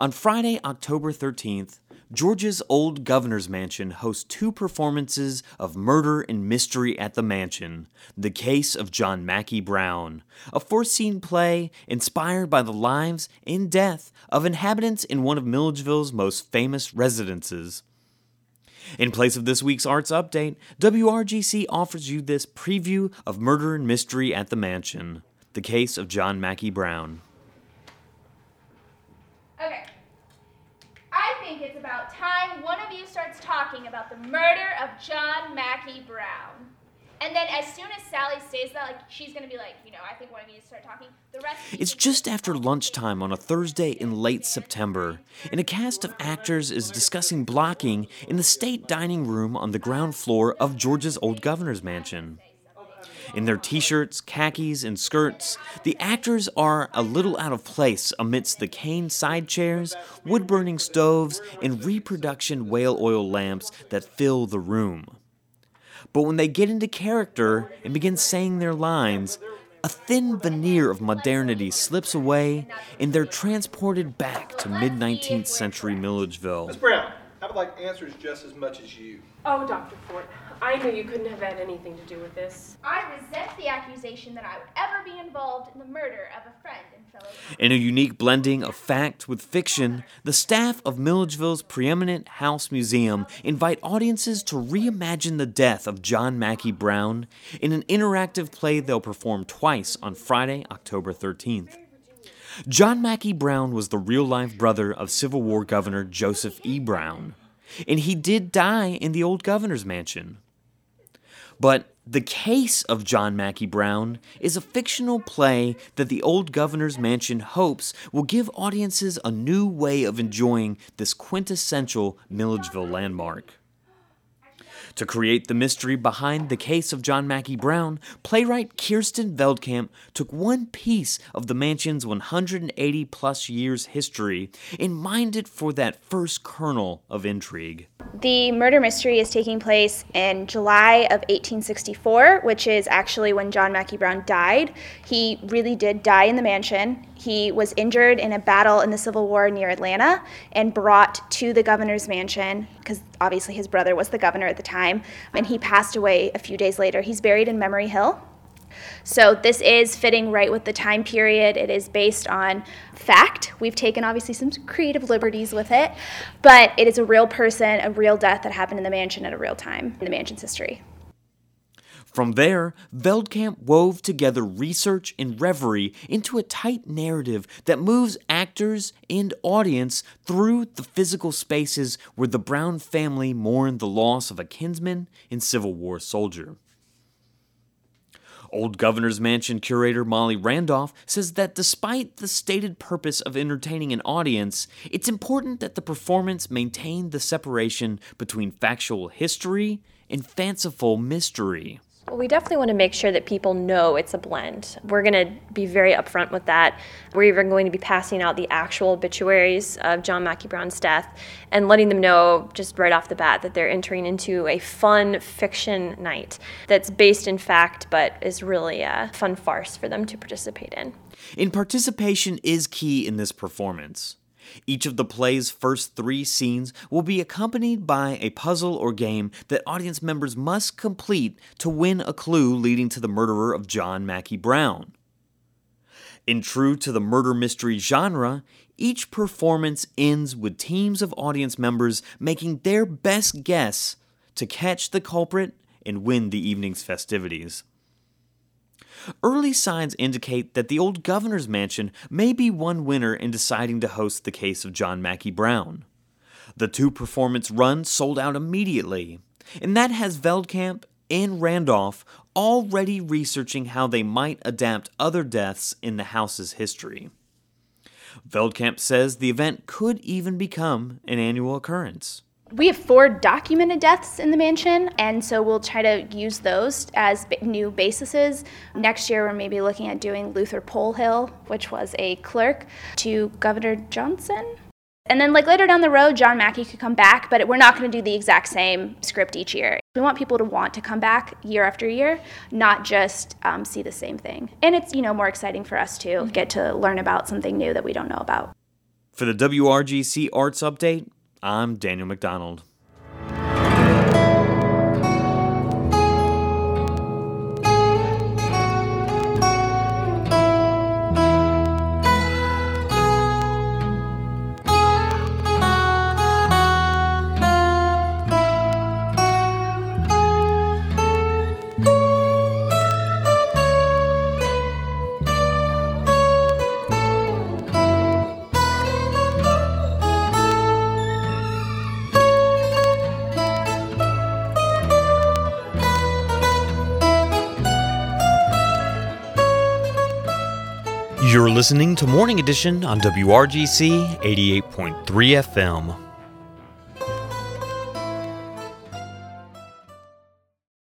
On Friday, October 13th, Georgia's old governor's mansion hosts two performances of Murder and Mystery at the Mansion The Case of John Mackey Brown, a four scene play inspired by the lives and death of inhabitants in one of Milledgeville's most famous residences. In place of this week's arts update, WRGC offers you this preview of Murder and Mystery at the Mansion The Case of John Mackey Brown. Okay. I think it's about time one of you starts talking about the murder of John Mackey Brown. And then as soon as Sally says that, like she's gonna be like, you know, I think one of you needs to start talking. The rest. of It's just just after lunchtime on a Thursday in late September, and a cast of actors is discussing blocking in the state dining room on the ground floor of Georgia's old governor's mansion. In their t shirts, khakis, and skirts, the actors are a little out of place amidst the cane side chairs, wood burning stoves, and reproduction whale oil lamps that fill the room. But when they get into character and begin saying their lines, a thin veneer of modernity slips away, and they're transported back to mid 19th century Milledgeville. Miss Brown, I would like answers just as much as you. Oh, Dr. Fort, I knew you couldn't have had anything to do with this. I resent the accusation that I would ever be involved in the murder of a friend and fellow. In a unique blending of fact with fiction, the staff of Milledgeville's preeminent house museum invite audiences to reimagine the death of John Mackey Brown in an interactive play they'll perform twice on Friday, October 13th. John Mackey Brown was the real life brother of Civil War Governor Joseph E. Brown, and he did die in the old governor's mansion. But The Case of John Mackey Brown is a fictional play that the old governor's mansion hopes will give audiences a new way of enjoying this quintessential Milledgeville landmark. To create the mystery behind the case of John Mackey Brown, playwright Kirsten Veldkamp took one piece of the mansion's 180 plus years history and mined it for that first kernel of intrigue. The murder mystery is taking place in July of 1864, which is actually when John Mackey Brown died. He really did die in the mansion. He was injured in a battle in the Civil War near Atlanta and brought to the governor's mansion because obviously his brother was the governor at the time, and he passed away a few days later. He's buried in Memory Hill. So this is fitting right with the time period. It is based on fact. We've taken obviously some creative liberties with it, but it is a real person, a real death that happened in the mansion at a real time in the mansion's history. From there, Veldkamp wove together research and reverie into a tight narrative that moves actors and audience through the physical spaces where the Brown family mourned the loss of a kinsman and Civil War soldier. Old Governor's Mansion curator Molly Randolph says that despite the stated purpose of entertaining an audience, it's important that the performance maintain the separation between factual history and fanciful mystery. Well, we definitely want to make sure that people know it's a blend. We're going to be very upfront with that. We're even going to be passing out the actual obituaries of John Mackey Brown's death and letting them know just right off the bat that they're entering into a fun fiction night that's based in fact but is really a fun farce for them to participate in. In participation is key in this performance. Each of the play's first three scenes will be accompanied by a puzzle or game that audience members must complete to win a clue leading to the murderer of John Mackey Brown. In true to the murder mystery genre, each performance ends with teams of audience members making their best guess to catch the culprit and win the evening's festivities. Early signs indicate that the old governor's mansion may be one winner in deciding to host the case of John Mackey Brown. The two performance runs sold out immediately, and that has Veldkamp and Randolph already researching how they might adapt other deaths in the house's history. Veldkamp says the event could even become an annual occurrence. We have four documented deaths in the mansion, and so we'll try to use those as b- new bases. Next year, we're maybe looking at doing Luther Polehill, which was a clerk to Governor Johnson. And then, like later down the road, John Mackey could come back, but we're not going to do the exact same script each year. We want people to want to come back year after year, not just um, see the same thing. And it's you know more exciting for us to get to learn about something new that we don't know about. For the WRGC Arts Update, I'm Daniel McDonald. You're listening to Morning Edition on WRGC 88.3 FM.